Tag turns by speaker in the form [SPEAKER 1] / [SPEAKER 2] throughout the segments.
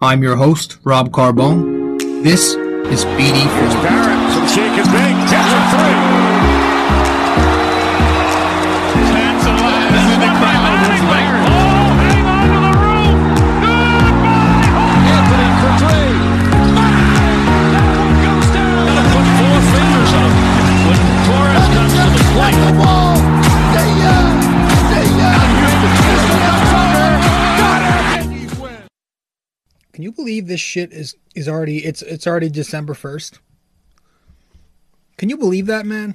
[SPEAKER 1] I'm your host, Rob Carbone. This is BD4.
[SPEAKER 2] Barrett, some shake is big. Gets a three.
[SPEAKER 3] You believe this shit is is already it's it's already December 1st? Can you believe that, man?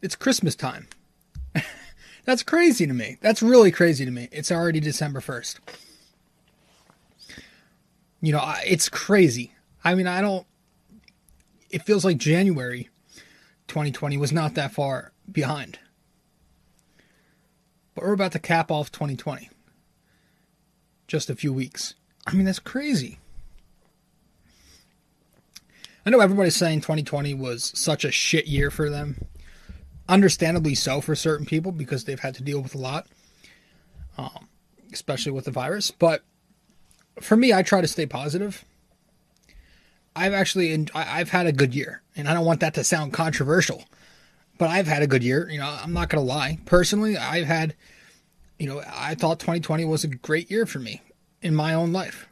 [SPEAKER 3] It's Christmas time. That's crazy to me. That's really crazy to me. It's already December 1st. You know, it's crazy. I mean, I don't it feels like January 2020 was not that far behind. But we're about to cap off 2020 just a few weeks. I mean, that's crazy. I know everybody's saying 2020 was such a shit year for them. Understandably so for certain people because they've had to deal with a lot, um, especially with the virus. But for me, I try to stay positive. I've actually, I've had a good year, and I don't want that to sound controversial, but I've had a good year. You know, I'm not gonna lie. Personally, I've had you know, I thought 2020 was a great year for me in my own life.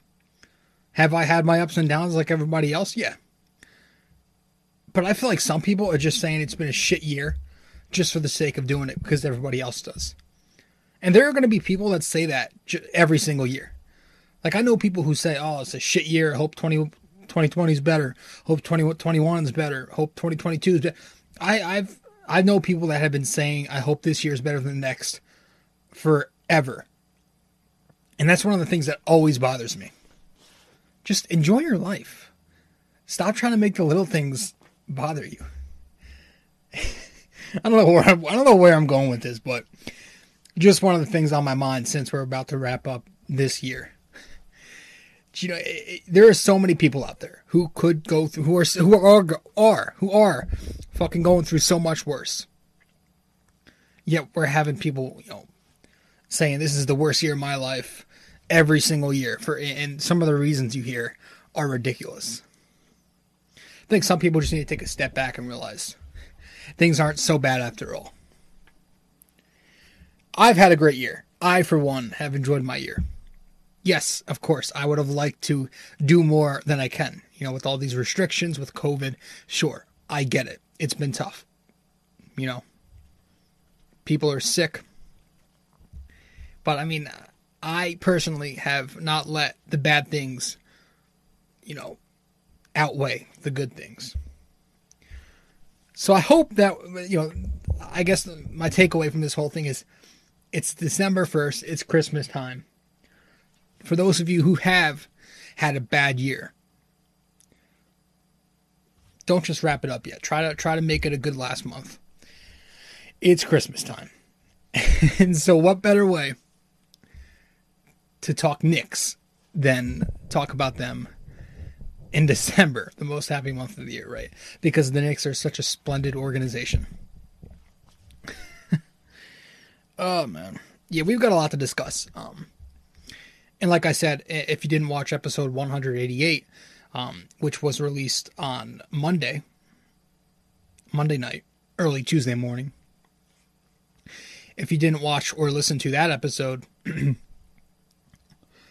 [SPEAKER 3] Have I had my ups and downs like everybody else? Yeah. But I feel like some people are just saying it's been a shit year just for the sake of doing it because everybody else does. And there are going to be people that say that every single year. Like I know people who say, "Oh, it's a shit year. Hope 20, 2020 is better. Hope 2021 is better. Hope 2022 is better." I I've I know people that have been saying, "I hope this year is better than the next." forever. And that's one of the things that always bothers me. Just enjoy your life. Stop trying to make the little things bother you. I don't know where I'm, I don't know where I'm going with this, but just one of the things on my mind since we're about to wrap up this year. You know, it, it- there are so many people out there who could go through, who are who are are who are fucking going through so much worse. Yet we're having people, you know, saying this is the worst year of my life every single year for and some of the reasons you hear are ridiculous. I think some people just need to take a step back and realize things aren't so bad after all. I've had a great year. I for one have enjoyed my year. Yes, of course, I would have liked to do more than I can. You know, with all these restrictions with COVID, sure, I get it. It's been tough. You know, people are sick. But I mean, I personally have not let the bad things, you know, outweigh the good things. So I hope that, you know, I guess my takeaway from this whole thing is it's December 1st, it's Christmas time. For those of you who have had a bad year, don't just wrap it up yet. Try to try to make it a good last month. It's Christmas time. and so what better way to talk Knicks than talk about them in December, the most happy month of the year, right? Because the Knicks are such a splendid organization. oh man. Yeah, we've got a lot to discuss. Um and like I said, if you didn't watch episode 188, um, which was released on Monday, Monday night, early Tuesday morning, if you didn't watch or listen to that episode,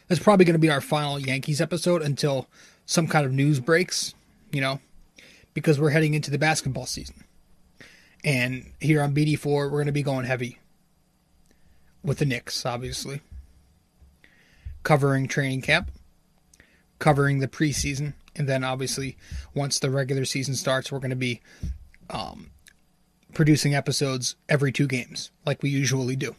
[SPEAKER 3] that's probably going to be our final Yankees episode until some kind of news breaks, you know, because we're heading into the basketball season. And here on BD4, we're going to be going heavy with the Knicks, obviously, covering training camp, covering the preseason, and then obviously once the regular season starts, we're going to be um, producing episodes every two games, like we usually do.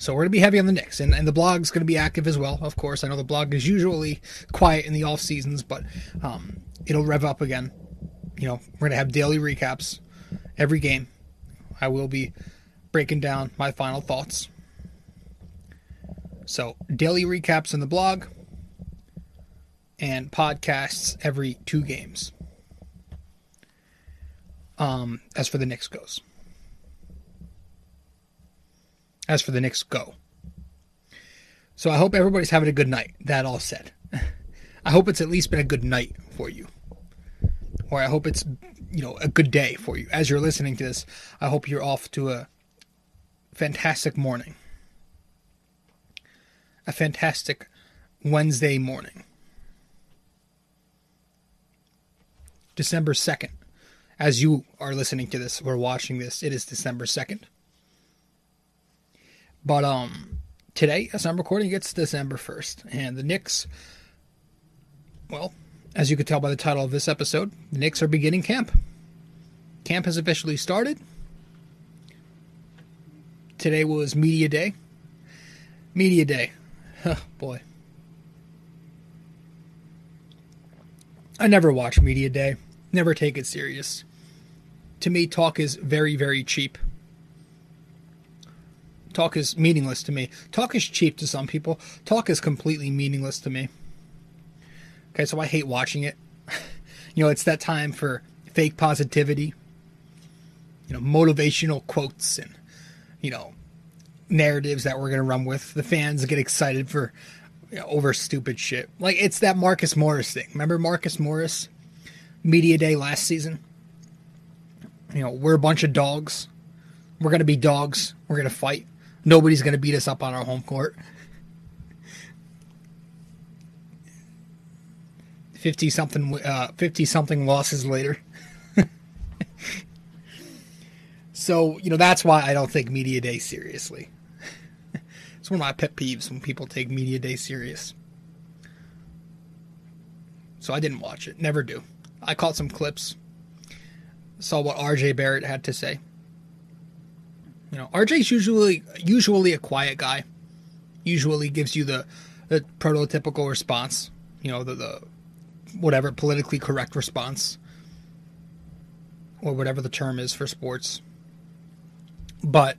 [SPEAKER 3] So we're going to be heavy on the Knicks, and, and the blog's going to be active as well. Of course, I know the blog is usually quiet in the off seasons, but um, it'll rev up again. You know, we're going to have daily recaps every game. I will be breaking down my final thoughts. So daily recaps in the blog, and podcasts every two games. Um, as for the Knicks goes. As for the Knicks go. So I hope everybody's having a good night. That all said. I hope it's at least been a good night for you. Or I hope it's, you know, a good day for you. As you're listening to this, I hope you're off to a fantastic morning. A fantastic Wednesday morning. December 2nd. As you are listening to this or watching this, it is December 2nd. But um today, as I'm recording, it's December 1st. And the Knicks, well, as you could tell by the title of this episode, the Knicks are beginning camp. Camp has officially started. Today was Media Day. Media Day. Oh, boy. I never watch Media Day. Never take it serious. To me, talk is very, very cheap. Talk is meaningless to me. Talk is cheap to some people. Talk is completely meaningless to me. Okay, so I hate watching it. you know, it's that time for fake positivity, you know, motivational quotes and, you know, narratives that we're going to run with. The fans get excited for you know, over stupid shit. Like it's that Marcus Morris thing. Remember Marcus Morris media day last season? You know, we're a bunch of dogs. We're going to be dogs. We're going to fight. Nobody's going to beat us up on our home court. 50 something uh 50 something losses later. so, you know, that's why I don't take media day seriously. it's one of my pet peeves when people take media day serious. So I didn't watch it. Never do. I caught some clips. Saw what RJ Barrett had to say. You know, RJ's usually usually a quiet guy. Usually gives you the the prototypical response. You know, the the whatever politically correct response or whatever the term is for sports. But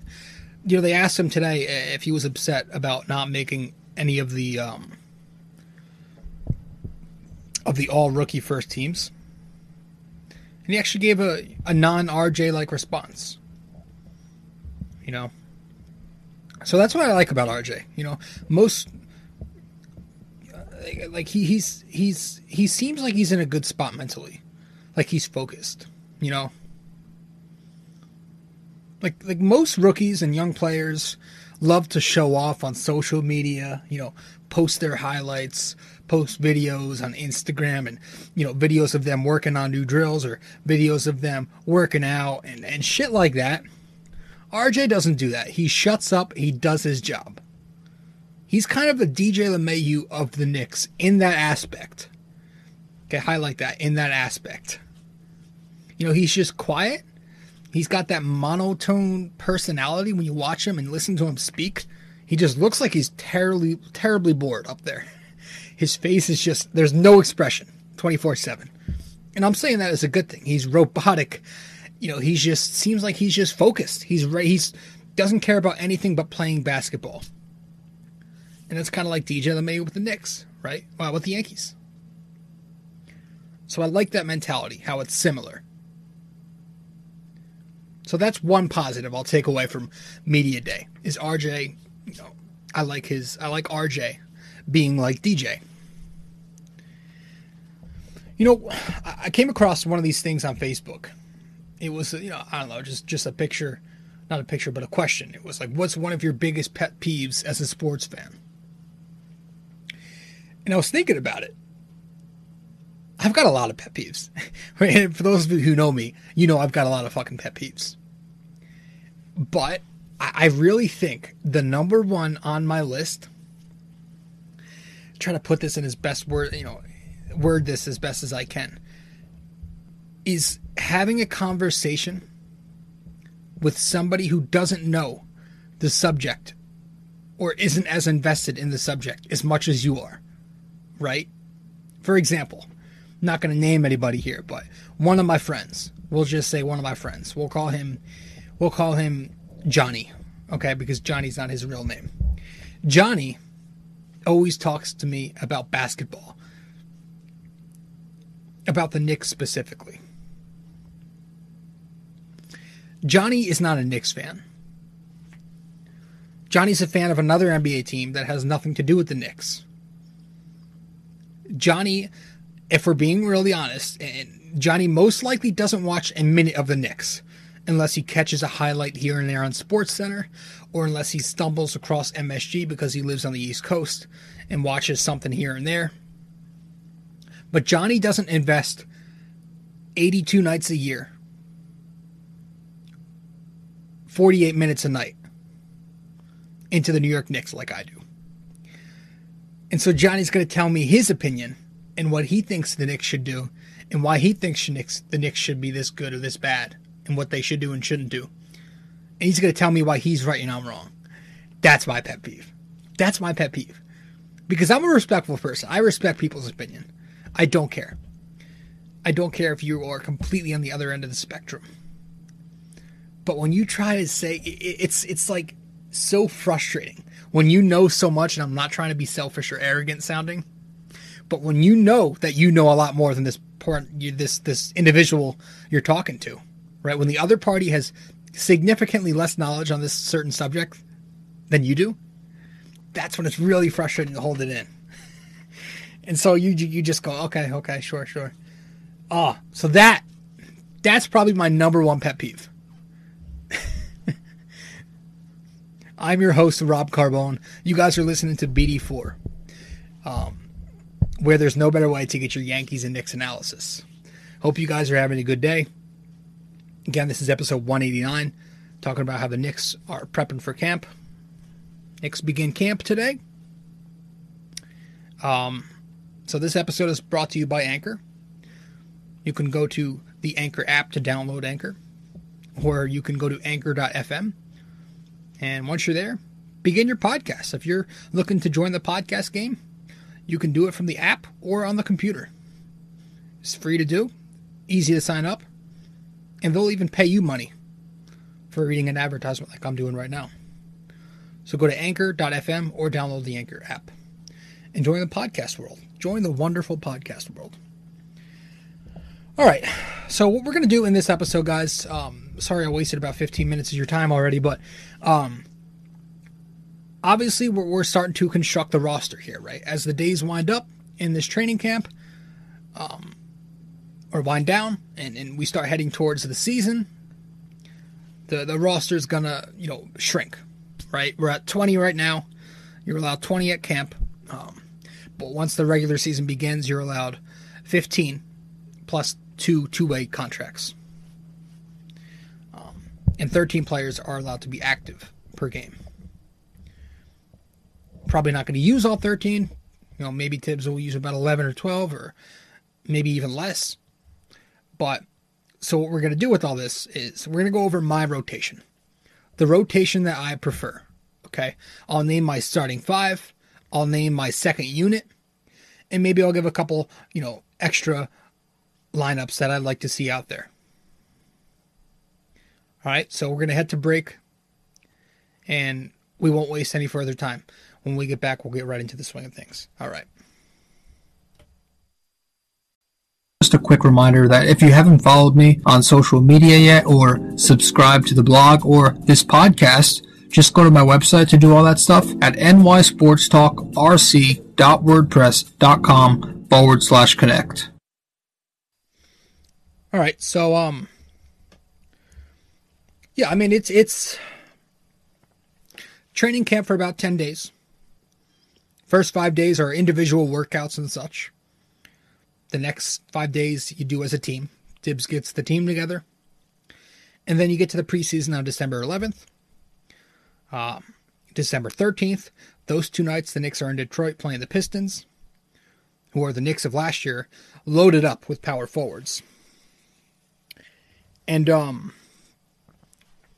[SPEAKER 3] you know, they asked him today if he was upset about not making any of the um, of the all rookie first teams, and he actually gave a, a non RJ like response. You know, so that's what I like about RJ. You know, most like he he's he's he seems like he's in a good spot mentally, like he's focused. You know, like like most rookies and young players love to show off on social media. You know, post their highlights, post videos on Instagram, and you know videos of them working on new drills or videos of them working out and and shit like that. RJ doesn't do that. He shuts up. He does his job. He's kind of the DJ LeMahieu of the Knicks in that aspect. Okay, highlight that in that aspect. You know, he's just quiet. He's got that monotone personality when you watch him and listen to him speak. He just looks like he's terribly terribly bored up there. His face is just there's no expression 24/7. And I'm saying that as a good thing. He's robotic. You know, he's just seems like he's just focused. He's he's doesn't care about anything but playing basketball. And it's kind of like DJ LeMahieu with the Knicks, right? Well, with the Yankees. So I like that mentality, how it's similar. So that's one positive I'll take away from Media Day is RJ, you know, I like his I like RJ being like DJ. You know, I came across one of these things on Facebook. It was, you know, I don't know, just just a picture, not a picture, but a question. It was like, what's one of your biggest pet peeves as a sports fan? And I was thinking about it. I've got a lot of pet peeves. For those of you who know me, you know I've got a lot of fucking pet peeves. But I really think the number one on my list, try to put this in as best word, you know, word this as best as I can, is having a conversation with somebody who doesn't know the subject or isn't as invested in the subject as much as you are right? For example, not going to name anybody here, but one of my friends, we'll just say one of my friends. We'll call him we'll call him Johnny, okay? Because Johnny's not his real name. Johnny always talks to me about basketball. About the Knicks specifically. Johnny is not a Knicks fan. Johnny's a fan of another NBA team that has nothing to do with the Knicks. Johnny, if we're being really honest, and Johnny most likely doesn't watch a minute of the Knicks unless he catches a highlight here and there on Sports Center or unless he stumbles across MSG because he lives on the East Coast and watches something here and there. But Johnny doesn't invest 82 nights a year, 48 minutes a night into the New York Knicks like I do. And so Johnny's going to tell me his opinion and what he thinks the Knicks should do and why he thinks the Knicks should be this good or this bad and what they should do and shouldn't do. And he's going to tell me why he's right and I'm wrong. That's my pet peeve. That's my pet peeve. Because I'm a respectful person. I respect people's opinion. I don't care. I don't care if you are completely on the other end of the spectrum. But when you try to say it's it's like so frustrating when you know so much and I'm not trying to be selfish or arrogant sounding, but when you know that you know a lot more than this part this this individual you're talking to, right? When the other party has significantly less knowledge on this certain subject than you do, that's when it's really frustrating to hold it in. and so you you just go, okay, okay, sure, sure. Ah, oh, so that that's probably my number one pet peeve. I'm your host, Rob Carbone. You guys are listening to BD4, um, where there's no better way to get your Yankees and Knicks analysis. Hope you guys are having a good day. Again, this is episode 189, talking about how the Knicks are prepping for camp. Knicks begin camp today. Um, so this episode is brought to you by Anchor. You can go to the Anchor app to download Anchor, or you can go to anchor.fm and once you're there, begin your podcast. If you're looking to join the podcast game, you can do it from the app or on the computer. It's free to do, easy to sign up, and they'll even pay you money for reading an advertisement like I'm doing right now. So go to anchor.fm or download the Anchor app and join the podcast world. Join the wonderful podcast world. All right. So what we're to do in this episode, guys, um, sorry I wasted about 15 minutes of your time already, but um, obviously we're, we're starting to construct the roster here, right? As the days wind up in this training camp, um, or wind down, and, and we start heading towards the season, the the roster is gonna you know shrink, right? We're at 20 right now. You're allowed 20 at camp, um, but once the regular season begins, you're allowed 15 plus two two way contracts um, and 13 players are allowed to be active per game. Probably not going to use all 13. You know, maybe Thibs will use about 11 or 12 or maybe even less. But so what we're going to do with all this is we're going to go over my rotation. The rotation that I prefer. Okay. I'll name my starting five. I'll name my second unit. And maybe I'll give a couple, you know, extra lineups that I'd like to see out there. All right, so we're going to head to break and we won't waste any further time. When we get back, we'll get right into the swing of things. All right.
[SPEAKER 1] Just a quick reminder that if you haven't followed me on social media yet or subscribed to the blog or this podcast, just go to my website to do all that stuff at nysportstalkrc.wordpress.com forward slash connect.
[SPEAKER 3] All right, so um, yeah, I mean it's it's training camp for about 10 days. First 5 days are individual workouts and such. The next 5 days you do as a team. Thibs gets the team together. And then you get to the preseason on December 11th. Uh, December 13th. Those two nights the Knicks are in Detroit playing the Pistons, who are the Knicks of last year, loaded up with power forwards. And um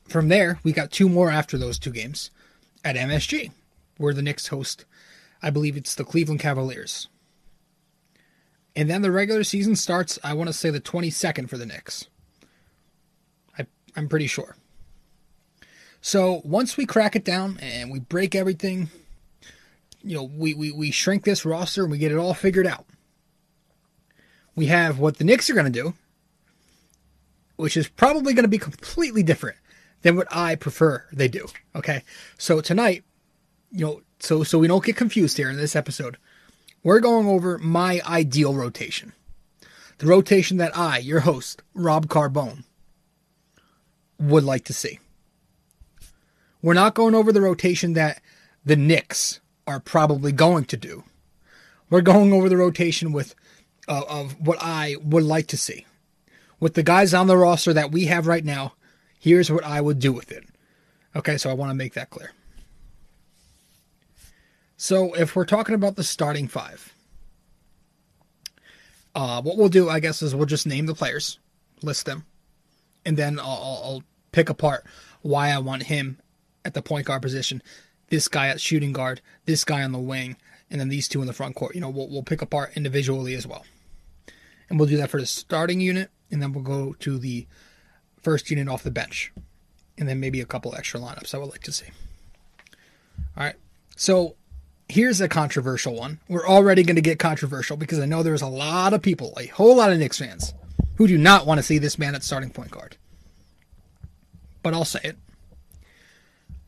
[SPEAKER 3] from there, we got two more after those two games at MSG, where the Knicks host, I believe it's the Cleveland Cavaliers. And then the regular season starts, I want to say the 22nd for the Knicks. I, I'm pretty sure. So once we crack it down and we break everything, you know, we, we, we shrink this roster and we get it all figured out. We have what the Knicks are going to do, which is probably going to be completely different than what I prefer they do. Okay. So tonight, you know, so so we don't get confused here in this episode, we're going over my ideal rotation. The rotation that I, your host, Rob Carbone, would like to see. We're not going over the rotation that the Knicks are probably going to do. We're going over the rotation with uh, of what I would like to see. With the guys on the roster that we have right now, here's what I would do with it. Okay, so I want to make that clear. So if we're talking about the starting five, uh, what we'll do, I guess, is we'll just name the players, list them, and then I'll, I'll pick apart why I want him at the point guard position, this guy at shooting guard, this guy on the wing, and then these two in the front court. You know, we'll, we'll pick apart individually as well. And we'll do that for the starting unit, and then we'll go to the first unit off the bench, and then maybe a couple extra lineups I would like to see. All right. So here's a controversial one. We're already going to get controversial because I know there's a lot of people, a whole lot of Knicks fans, who do not want to see this man at starting point guard. But I'll say it.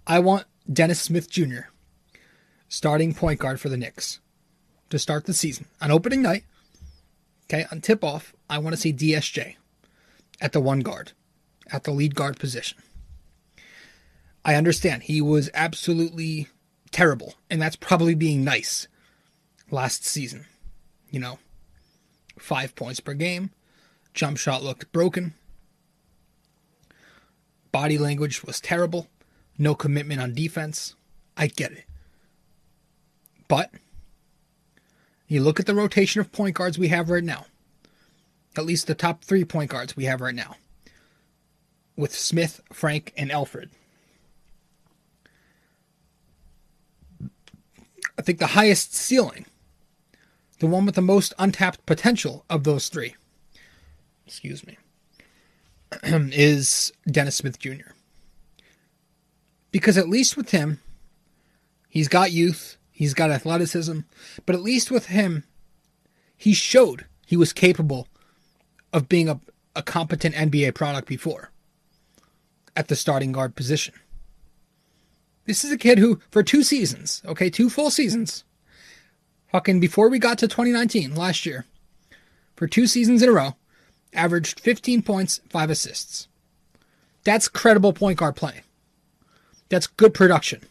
[SPEAKER 3] I want Dennis Smith Jr. starting point guard for the Knicks to start the season on opening night. Okay, on tip off, I want to see DSJ at the one guard, at the lead guard position. I understand he was absolutely terrible, and that's probably being nice last season. You know, five points per game, jump shot looked broken, body language was terrible, no commitment on defense. I get it. But you look at the rotation of point guards we have right now, at least the top three point guards we have right now, with Smith, Frank, and Elfrid. I think the highest ceiling, the one with the most untapped potential of those three, excuse me, is Dennis Smith Jr. Because at least with him, he's got youth, he's got athleticism, but at least with him, he showed he was capable of being a, a competent NBA product before at the starting guard position. This is a kid who, for two seasons, okay, two full seasons, fucking before we got to 2019, last year, for two seasons in a row, averaged 15 points, five assists. That's credible point guard play. That's good production.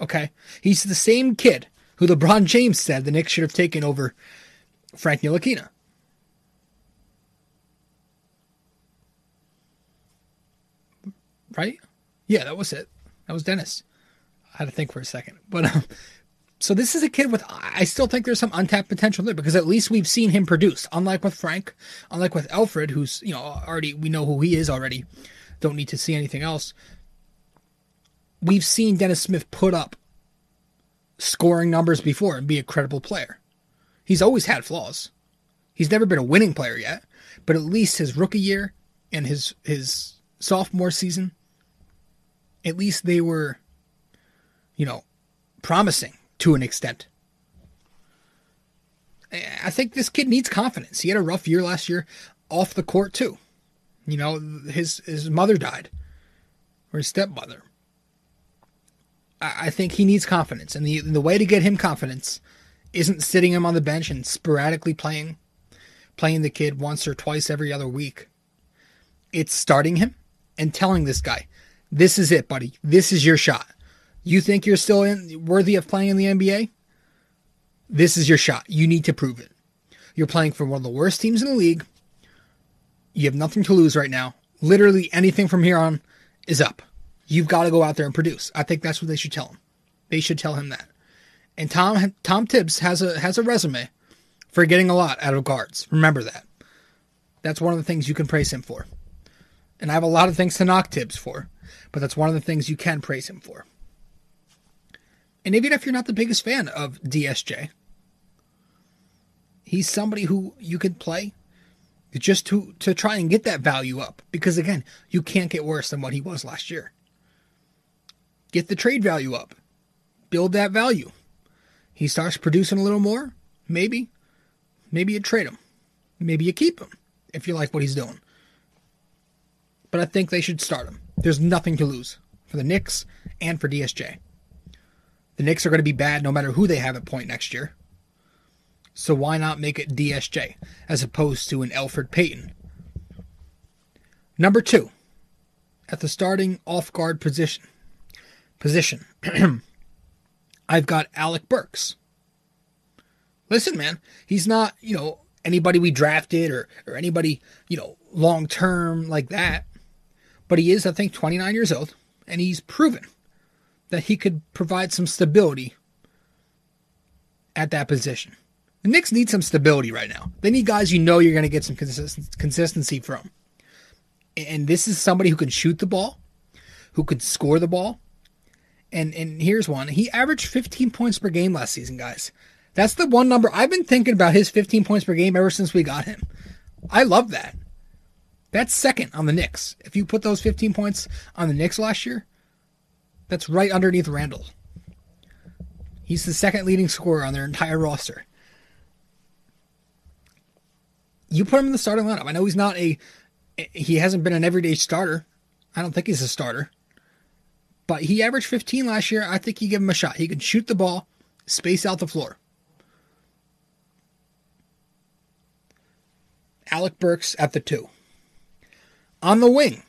[SPEAKER 3] Okay? He's the same kid who LeBron James said the Knicks should have taken over Frank Ntilikina. Right? Yeah, that was it. That was Dennis. I had to think for a second. But um, so this is a kid with I still think there's some untapped potential there because at least we've seen him produce. Unlike with Frank, unlike with Elfrid, who's you know already we know who he is already. Don't need to see anything else. We've seen Dennis Smith put up scoring numbers before and be a credible player. He's always had flaws. He's never been a winning player yet, but at least his rookie year and his his sophomore season, at least they were, you know, promising to an extent. I think this kid needs confidence. He had a rough year last year off the court too. You know, his his mother died, or his stepmother. I, think he needs confidence, and the the way to get him confidence isn't sitting him on the bench and sporadically playing, playing the kid once or twice every other week. It's starting him and telling this guy, "This is it, buddy. This is your shot. You think you're still in, worthy of playing in the NBA? This is your shot. You need to prove it. You're playing for one of the worst teams in the league. You have nothing to lose right now. Literally anything from here on is up. You've got to go out there and produce. I think that's what they should tell him. They should tell him that. And Tom Tom Thibs has a has a resume for getting a lot out of guards. Remember that. That's one of the things you can praise him for. And I have a lot of things to knock Thibs for, but that's one of the things you can praise him for. And even if you're not the biggest fan of DSJ, he's somebody who you could play just to to try and get that value up because again, you can't get worse than what he was last year. Get the trade value up. Build that value. He starts producing a little more, maybe maybe you trade him. Maybe you keep him if you like what he's doing. But I think they should start him. There's nothing to lose for the Knicks and for DSJ. The Knicks are going to be bad no matter who they have at point next year. So why not make it DSJ as opposed to an Elfrid Payton? Number two, at the starting off guard position, position, I've got Alec Burks. Listen, man, he's not you know anybody we drafted or or anybody you know long term like that, but he is I think 29 years old and he's proven that he could provide some stability at that position. The Knicks need some stability right now. They need guys you know you're going to get some consist- consistency from. And this is somebody who can shoot the ball, who could score the ball. And and here's one. He averaged 15 points per game last season, guys. That's the one number I've been thinking about his 15 points per game ever since we got him. I love that. That's second on the Knicks. If you put those 15 points on the Knicks last year, that's right underneath Randle. He's the second leading scorer on their entire roster. You put him in the starting lineup. I know he's not a he hasn't been an everyday starter. I don't think he's a starter. But he averaged 15 last year. I think you give him a shot. He can shoot the ball, space out the floor. Alec Burks at the two. On the wing,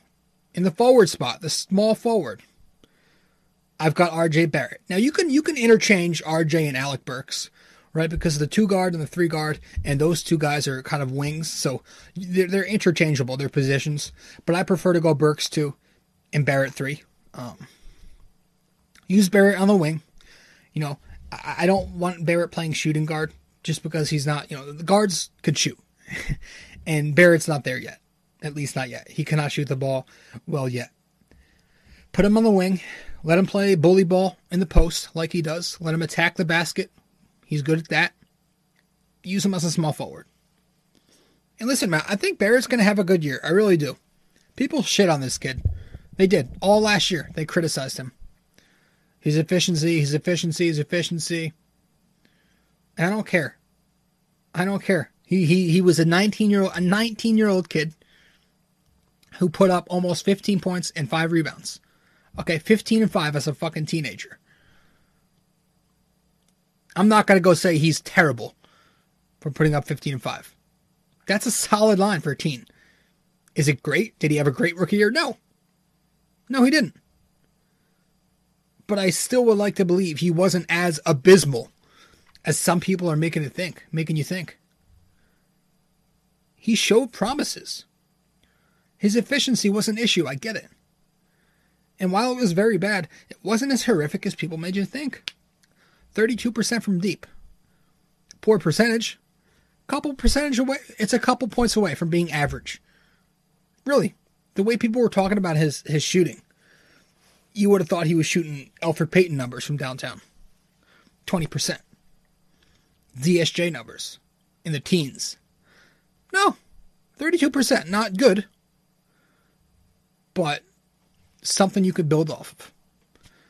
[SPEAKER 3] in the forward spot, the small forward, I've got RJ Barrett. Now you can you can interchange RJ and Alec Burks, right? Because the two guard and the three guard, and those two guys are kind of wings, so they're, they're interchangeable, their positions. But I prefer to go Burks two and Barrett three. Um, use Barrett on the wing. You know, I, I don't want Barrett playing shooting guard just because he's not. You know, the guards could shoot, and Barrett's not there yet. At least not yet. He cannot shoot the ball well yet. Put him on the wing. Let him play bully ball in the post like he does. Let him attack the basket. He's good at that. Use him as a small forward. And listen, man, I think Barrett's going to have a good year. I really do. People shit on this kid. They did. All last year, they criticized him. His efficiency, his efficiency, his efficiency. And I don't care. I don't care. He he he was a 19 year old a 19 year old kid who put up almost 15 points and five rebounds. Okay, 15 and 5 as a fucking teenager. I'm not to go say he's terrible for putting up 15 and 5. That's a solid line for a teen. Is it great? Did he have a great rookie year? No. No, he didn't. But I still would like to believe he wasn't as abysmal as some people are making it think, making you think. He showed promises. His efficiency was an issue, I get it. And while it was very bad, it wasn't as horrific as people made you think. 32% from deep. Poor percentage. Couple percentage away. It's a couple points away from being average. Really, the way people were talking about his his shooting, you would have thought he was shooting Elfrid Payton numbers from downtown. 20%. DSJ numbers in the teens. No, 32%. Not good, but something you could build off of.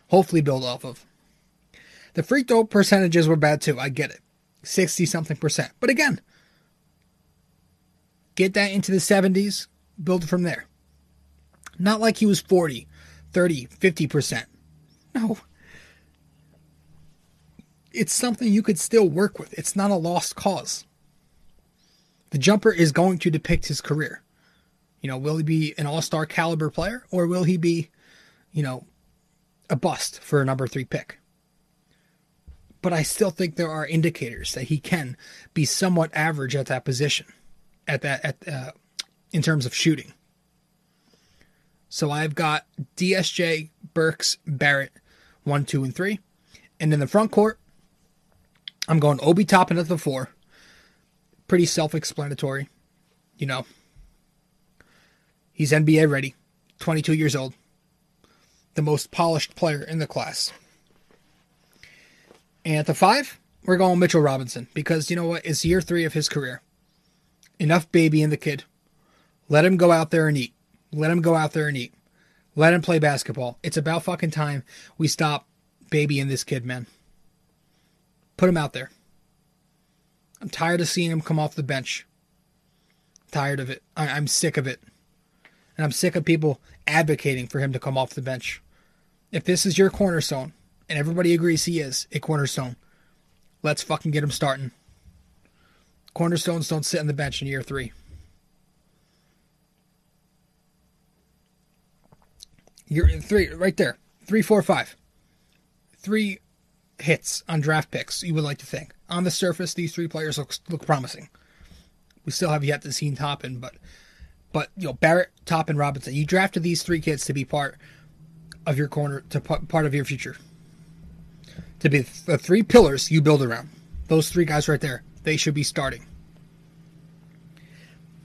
[SPEAKER 3] Hopefully, build off of. The free throw percentages were bad too. I get it. 60 something percent. But again, get that into the 70s, build from there. Not like he was 40, 30, 50%. No. It's something you could still work with. It's not a lost cause. The jumper is going to depict his career. You know, will he be an all star caliber player or will he be, you know, a bust for a number three pick? But I still think there are indicators that he can be somewhat average at that position, at that at uh, in terms of shooting. So I've got DSJ, Burks, Barrett, one, two, and three, and in the front court, I'm going Obi Toppin at the four. Pretty self-explanatory, you know. He's NBA ready, 22 years old, the most polished player in the class. And at the five, we're going Mitchell Robinson because you know what? It's year three of his career. Enough baby in the kid. Let him go out there and eat. Let him go out there and eat. Let him play basketball. It's about fucking time we stop babying this kid, man. Put him out there. I'm tired of seeing him come off the bench. Tired of it. I- I'm sick of it. And I'm sick of people advocating for him to come off the bench. If this is your cornerstone, and everybody agrees he is a cornerstone, let's fucking get him starting. Cornerstones don't sit on the bench in year three. Year three, right there. Three, four, five. Three hits on draft picks, you would like to think. On the surface, these three players look, look promising. We still have yet to see Toppin, but but you know Barrett, Toppin, Robinson. You drafted these three kids to be part of your corner, to part of your future. To be the three pillars you build around. Those three guys right there, they should be starting.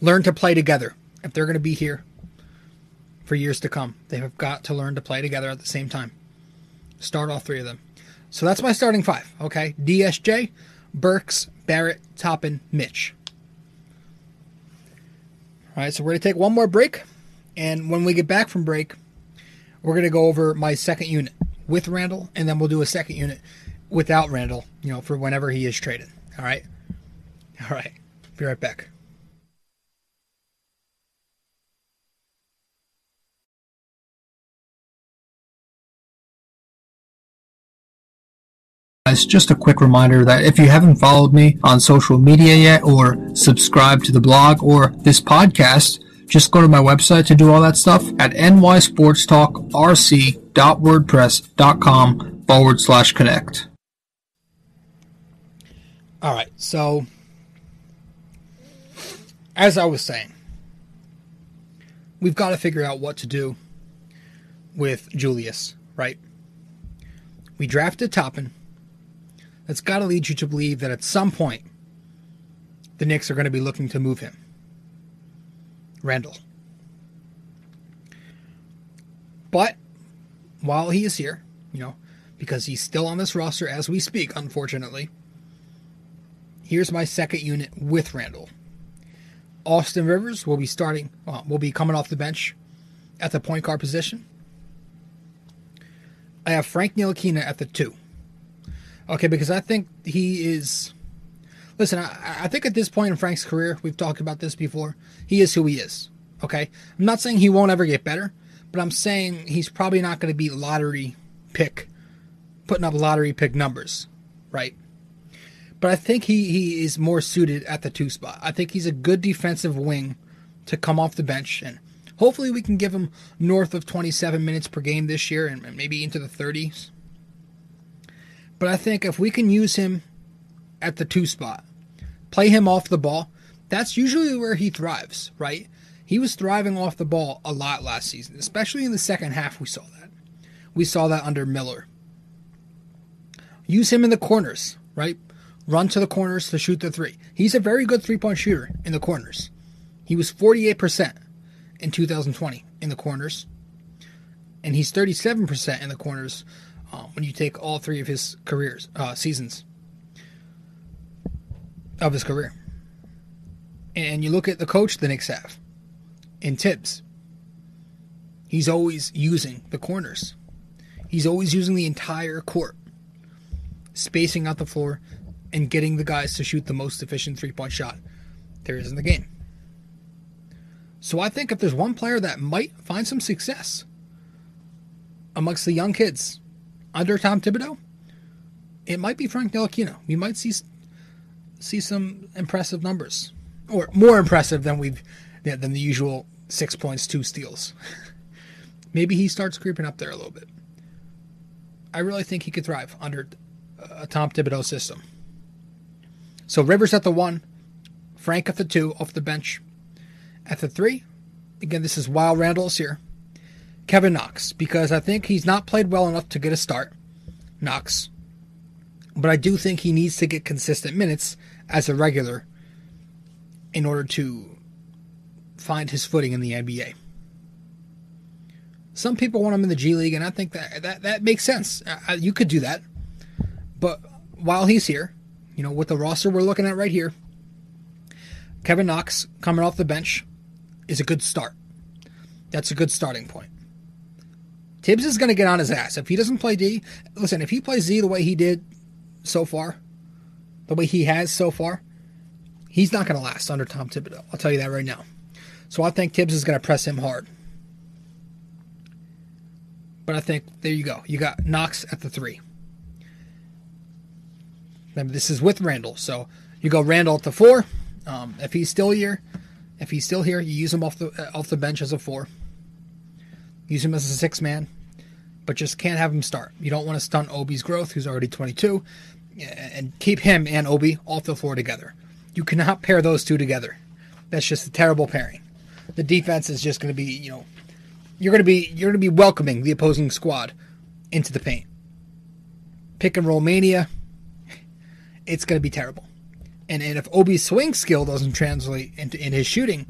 [SPEAKER 3] Learn to play together. If they're going to be here for years to come, they have got to learn to play together at the same time. Start all three of them. So that's my starting five. Okay, DSJ, Burks, Barrett, Toppin, Mitch. All right, so we're going to take one more break. And when we get back from break, we're going to go over my second unit with Randle. and then we'll do a second unit without Randle, you know, for whenever he is traded. All right? All right. Be right back.
[SPEAKER 1] Guys, just a quick reminder that if you haven't followed me on social media yet or subscribed to the blog or this podcast, just go to my website to do all that stuff at nysportstalkrc.wordpress.com forward slash connect.
[SPEAKER 3] All right, so as I was saying, we've got to figure out what to do with Julius, right? We drafted Toppin that's got to lead you to believe that at some point the Knicks are going to be looking to move him. Randle. But while he is here, you know, because he's still on this roster as we speak, unfortunately, here's my second unit with Randle. Austin Rivers will be starting, well, will be coming off the bench at the point guard position. I have Frank Ntilikina at the two. Okay, because I think he is. Listen, I, I, think at this point in Frank's career, we've talked about this before. He is who he is. Okay, I'm not saying he won't ever get better, but I'm saying he's probably not going to be lottery pick, putting up lottery pick numbers, right? But I think he he is more suited at the two spot. I think he's a good defensive wing to come off the bench and hopefully we can give him north of 27 minutes per game this year and maybe into the 30s but I think if we can use him at the two spot, play him off the ball, that's usually where he thrives, right? He was thriving off the ball a lot last season, especially in the second half. We saw that. We saw that under Miller. Use him in the corners, right? Run to the corners to shoot the three. He's a very good three point shooter in the corners. He was 48% in 2020 in the corners, and he's 37% in the corners um, when you take all three of his careers uh, seasons of his career. And you look at the coach the Knicks have in Thibs. He's always using the corners. He's always using the entire court, spacing out the floor and getting the guys to shoot the most efficient three point shot there is in the game. So I think if there's one player that might find some success amongst the young kids under Tom Thibodeau, it might be Frank Ntilikina. We might see see some impressive numbers, or more impressive than we've than the usual six points, two steals. Maybe he starts creeping up there a little bit. I really think he could thrive under uh, a Tom Thibodeau system. So Rivers at the one, Frank at the two off the bench. At the three, again, this is while Randle's here. Kevin Knox because I think he's not played well enough to get a start. Knox. But I do think he needs to get consistent minutes as a regular in order to find his footing in the NBA. Some people want him in the G League, and I think that that, that makes sense. You could do that. But while he's here, you know, with the roster we're looking at right here, Kevin Knox coming off the bench is a good start. That's a good starting point. Thibs is going to get on his ass. If he doesn't play D, listen, if he plays Z the way he did so far, the way he has so far, he's not going to last under Tom Thibodeau. I'll tell you that right now. So I think Thibs is going to press him hard. But I think there you go. You got Knox at the three. Remember, this is with Randle, so you go Randle at the four. Um, if he's still here, if he's still here, you use him off the off the bench as a four. Use him as a six man, but just can't have him start. You don't want to stunt Obi's growth, who's already 22, and keep him and Obi off the floor together. You cannot pair those two together. That's just a terrible pairing. The defense is just going to be, you know, you're going to be you're going to be welcoming the opposing squad into the paint. Pick and roll mania. It's going to be terrible. And and if Obi's swing skill doesn't translate into in his shooting,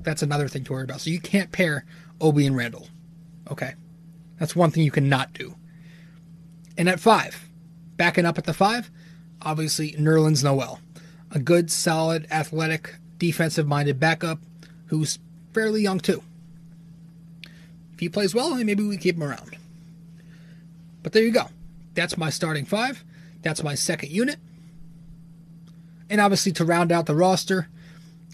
[SPEAKER 3] that's another thing to worry about. So you can't pair Obi and Randle. Okay. That's one thing you cannot do. And at five, backing up at the five, obviously Nerlens Noel. A good, solid, athletic, defensive minded backup who's fairly young too. If he plays well, maybe we keep him around. But there you go. That's my starting five. That's my second unit. And obviously, to round out the roster,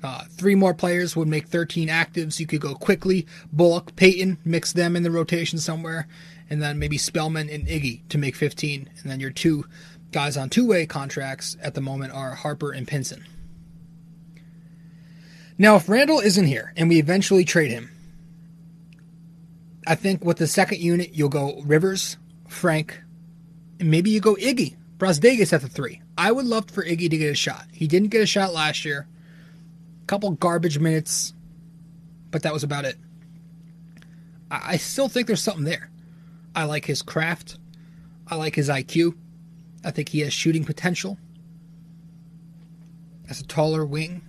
[SPEAKER 3] uh, three more players would make 13 actives. You could go Quickley, Bullock, Payton, mix them in the rotation somewhere, and then maybe Spellman and Iggy to make 15. And then your two guys on two way contracts at the moment are Harper and Pinson. Now, if Randle isn't here and we eventually trade him, I think with the second unit, you'll go Rivers, Frank, and maybe you go Iggy, Brazdeikis at the three. I would love for Iggy to get a shot. He didn't get a shot last year. Couple garbage minutes, but that was about it. I, I still think there's something there. I like his craft. I like his IQ. I think he has shooting potential. As a taller wing.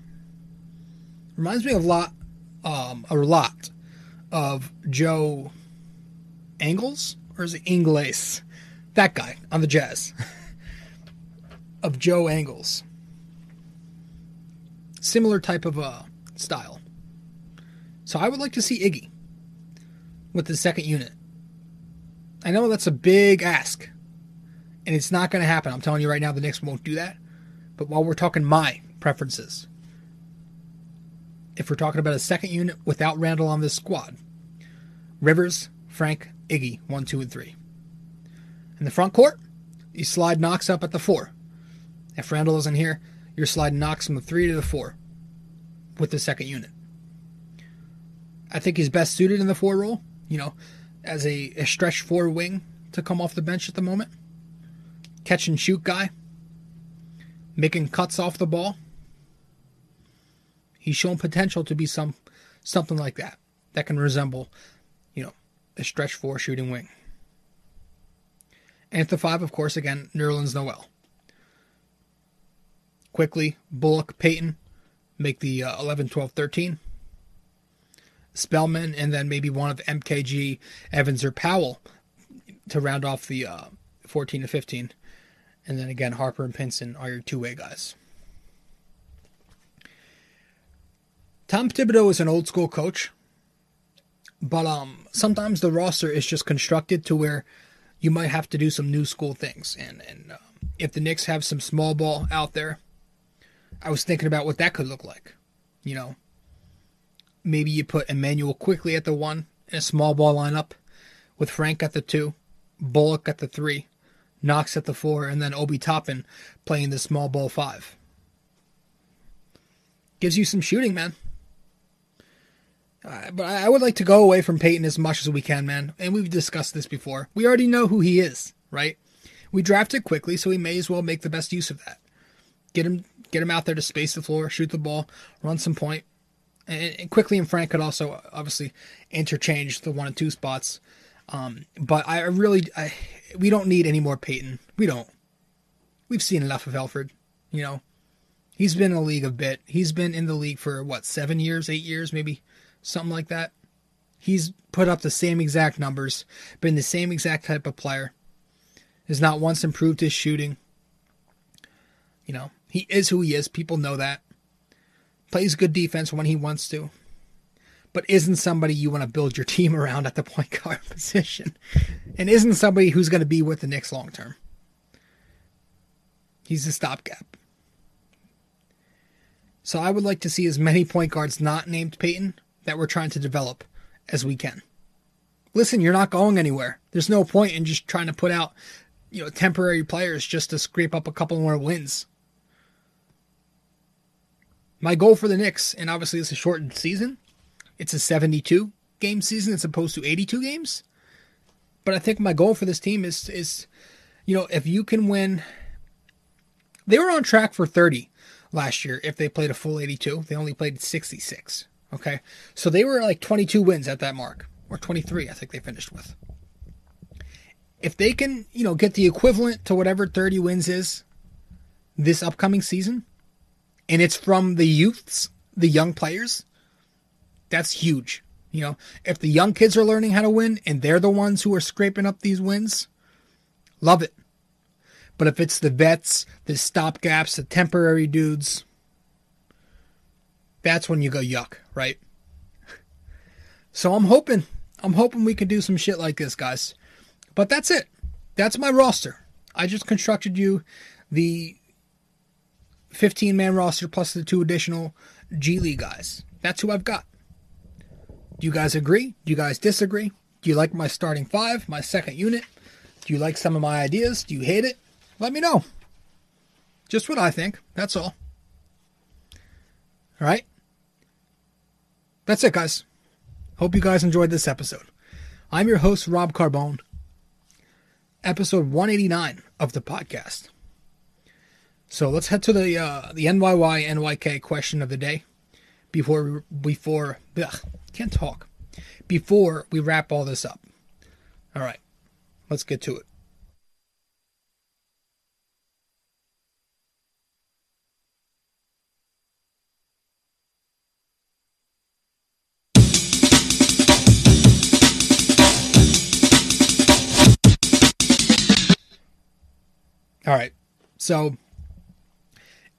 [SPEAKER 3] Reminds me of a lot, um, a lot of Joe Angles, or is it Ingles? That guy on the Jazz. of Joe Angles. Similar type of uh, style. So I would like to see Iggy with the second unit. I know that's a big ask, and it's not going to happen. I'm telling you right now, the Knicks won't do that. But while we're talking my preferences, if we're talking about a second unit without Randle on this squad, Rivers, Frank, Iggy, one, two, and three. In the front court, you slide Knox up at the four. If Randle isn't here, you're sliding Knox from the three to the four with the second unit. I think he's best suited in the four role, you know, as a, a stretch four wing to come off the bench at the moment. Catch and shoot guy, making cuts off the ball. He's shown potential to be some something like that that can resemble, you know, a stretch four shooting wing. And at the five, of course, again, Nerlens Noel. Quickley, Bullock, Payton make the uh, 11, 12, 13. Spellman, and then maybe one of MKG, Evans, or Powell to round off the uh, 14 to 15. And then again, Harper and Pinson are your two way guys. Tom Thibodeau is an old school coach, but um, sometimes the roster is just constructed to where you might have to do some new school things. And and uh, if the Knicks have some small ball out there, I was thinking about what that could look like. You know, maybe you put Immanuel Quickley at the one in a small ball lineup with Frank at the two, Bullock at the three, Knox at the four, and then Obi Toppin playing the small ball five. Gives you some shooting, man. Uh, but I would like to go away from Payton as much as we can, man. And we've discussed this before. We already know who he is, right? We drafted Quickley, so we may as well make the best use of that. Get him, get him out there to space the floor, shoot the ball, run some point, and, Quickley and Frank could also obviously interchange the one and two spots. Um, but I really, I, we don't need any more Payton. We don't. We've seen enough of Elfrid. You know, he's been in the league a bit. He's been in the league for what seven years, eight years, maybe something like that. He's put up the same exact numbers, been the same exact type of player. Has not once improved his shooting. You know, he is who he is. People know that. Plays good defense when he wants to. But isn't somebody you want to build your team around at the point guard position. And isn't somebody who's going to be with the Knicks long term. He's a stopgap. So I would like to see as many point guards not named Payton that we're trying to develop as we can. listen, you're not going anywhere. There's no point in just trying to put out, you know, temporary players just to scrape up a couple more wins. My goal for the Knicks, and obviously it's a shortened season, it's a 72 game season as opposed to 82 games. But I think my goal for this team is is you know, if you can win they were on track for 30 last year if they played a full 82. They only played 66. Okay. So they were like 22 wins at that mark or 23 I think they finished with. If they can, you know, get the equivalent to whatever 30 wins is this upcoming season and it's from the youths, the young players, that's huge. You know, if the young kids are learning how to win and they're the ones who are scraping up these wins, love it. But if it's the vets, the stopgaps, the temporary dudes, that's when you go yuck, right? So I'm hoping, I'm hoping we can do some shit like this, guys. But that's it. That's my roster. I just constructed you the 15 man roster plus the two additional G League guys. That's who I've got. Do you guys agree? Do you guys disagree? Do you like my starting five, my second unit? Do you like some of my ideas? Do you hate it? Let me know. Just what I think. That's all. All right. That's it, guys. Hope you guys enjoyed this episode. I'm your host, Rob Carbone. Episode 189 of the podcast. So let's head to the uh, the NYY NYK question of the day before before ugh, can't talk before we wrap all this up. All right, let's get to it. All right, so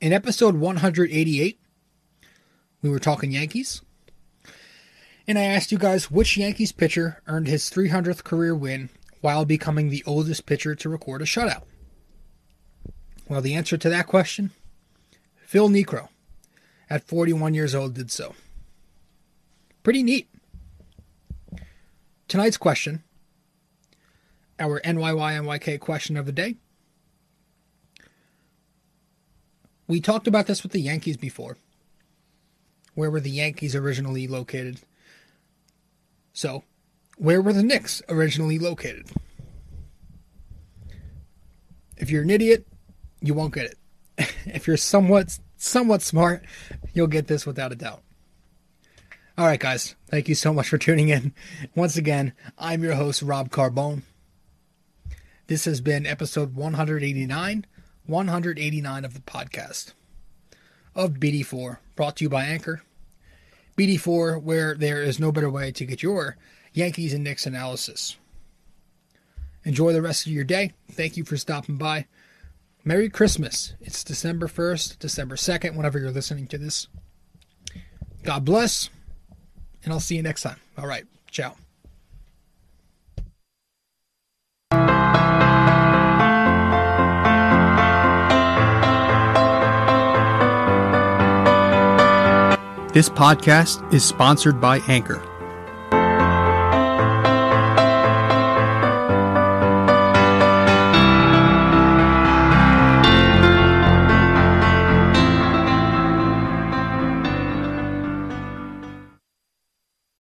[SPEAKER 3] in episode 188, we were talking Yankees. And I asked you guys which Yankees pitcher earned his 300th career win while becoming the oldest pitcher to record a shutout. Well, the answer to that question Phil Niekro, at 41 years old, did so. Pretty neat. Tonight's question, our NYYNYK question of the day. We talked about this with the Yankees before. Where were the Yankees originally located? So, where were the Knicks originally located? If you're an idiot, you won't get it. if you're somewhat somewhat smart, you'll get this without a doubt. All right, guys. Thank you so much for tuning in. Once again, I'm your host, Rob Carbone. This has been episode 189, 189 of the podcast of BD4, brought to you by Anchor. BD4, where there is no better way to get your Yankees and Knicks analysis. Enjoy the rest of your day. Thank you for stopping by. Merry Christmas. It's December 1st, December 2nd, whenever you're listening to this. God bless, and I'll see you next time. All right. Ciao. This podcast is sponsored by Anchor.